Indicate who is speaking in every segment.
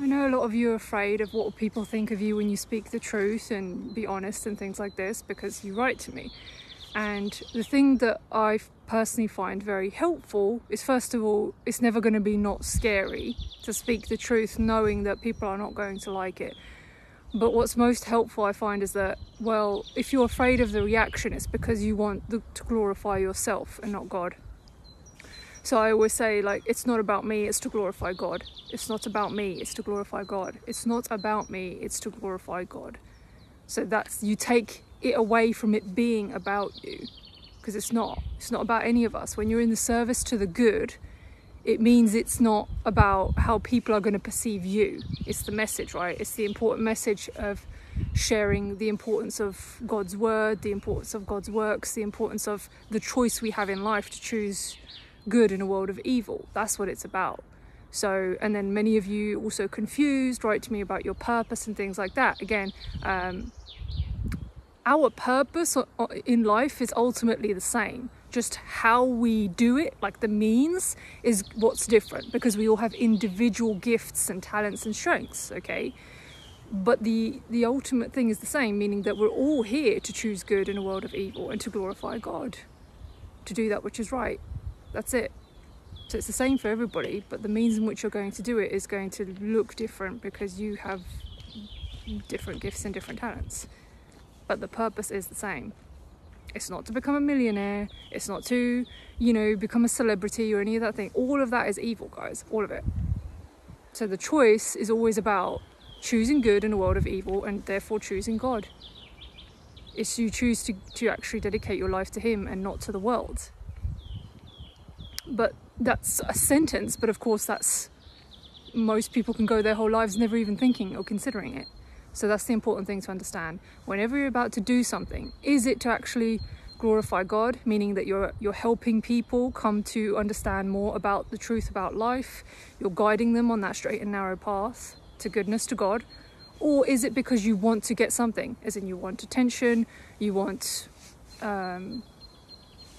Speaker 1: I know a lot of you are afraid of what people think of you when you speak the truth and be honest and things like this because you write to me. And the thing that I personally find very helpful is first of all, it's never going to be not scary to speak the truth knowing that people are not going to like it. But what's most helpful, I find, is that, well, if you're afraid of the reaction, it's because you want to glorify yourself and not God. So I always say, like, it's not about me, it's to glorify God. It's not about me, it's to glorify God. It's not about me, it's to glorify God. So that's, you take it away from it being about you, because it's not. It's not about any of us. When you're in the service to the good, it means it's not about how people are going to perceive you. It's the message, right? It's the important message of sharing the importance of God's word, the importance of God's works, the importance of the choice we have in life to choose good in a world of evil. That's what it's about. So, and then many of you also confused, write to me about your purpose and things like that. Again, um, our purpose in life is ultimately the same. Just how we do it, like the means, is what's different because we all have individual gifts and talents and strengths, okay? But the, the ultimate thing is the same, meaning that we're all here to choose good in a world of evil and to glorify God, to do that which is right. That's it. So it's the same for everybody, but the means in which you're going to do it is going to look different because you have different gifts and different talents. But the purpose is the same. It's not to become a millionaire, it's not to, you know, become a celebrity or any of that thing. All of that is evil, guys, all of it. So the choice is always about choosing good in a world of evil and therefore choosing God. It's you choose to, to actually dedicate your life to Him and not to the world but that's a sentence but of course that's most people can go their whole lives never even thinking or considering it. So that's the important thing to understand. Whenever you're about to do something is it to actually glorify god meaning that you're you're helping people come to understand more about the truth about life you're guiding them on that straight and narrow path to goodness to god? Or is it because you want to get something as in you want attention you want um,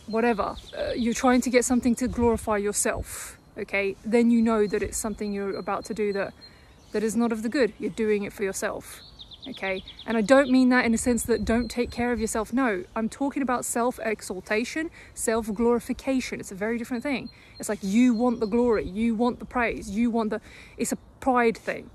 Speaker 1: whatever, uh, you're trying to get something to glorify yourself, okay, then you know that it's something you're about to do that that is not of the good. You're doing it for yourself. Okay, and I don't mean that in a sense that don't take care of yourself. No, I'm talking about self exaltation, self glorification. It's a very different thing. It's like you want the glory, you want the praise, you want the. It's a pride thing,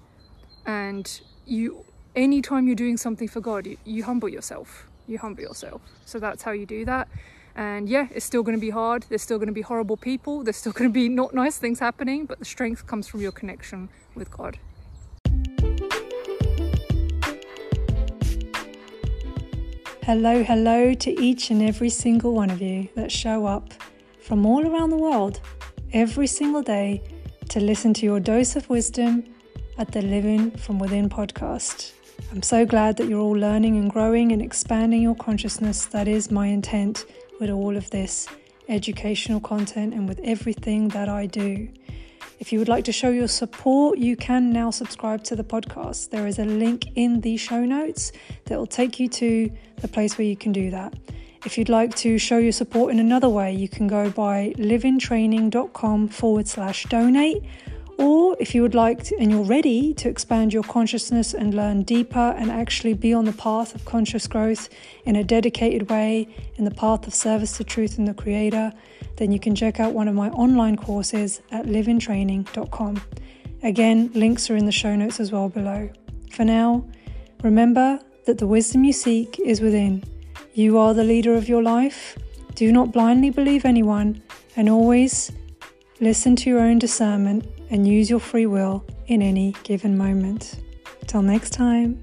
Speaker 1: and you. Anytime you're doing something for God, you, you humble yourself. You humble yourself. So that's how you do that. And yeah, it's still going to be hard. There's still going to be horrible people. There's still going to be not nice things happening, but the strength comes from your connection with God.
Speaker 2: Hello, hello to each and every single one of you that show up from all around the world every single day to listen to your dose of wisdom at the Living from Within podcast. I'm so glad that you're all learning and growing and expanding your consciousness. That is my intent with all of this educational content and with everything that I do. If you would like to show your support, you can now subscribe to the podcast. There is a link in the show notes that will take you to the place where you can do that. If you'd like to show your support in another way, you can go by livingtraining.com forward slash donate or if you would like to, and you're ready to expand your consciousness and learn deeper and actually be on the path of conscious growth in a dedicated way, in the path of service to truth and the Creator, then you can check out one of my online courses at liveintraining.com. Again, links are in the show notes as well below. For now, remember that the wisdom you seek is within. You are the leader of your life. Do not blindly believe anyone and always listen to your own discernment and use your free will in any given moment. Till next time.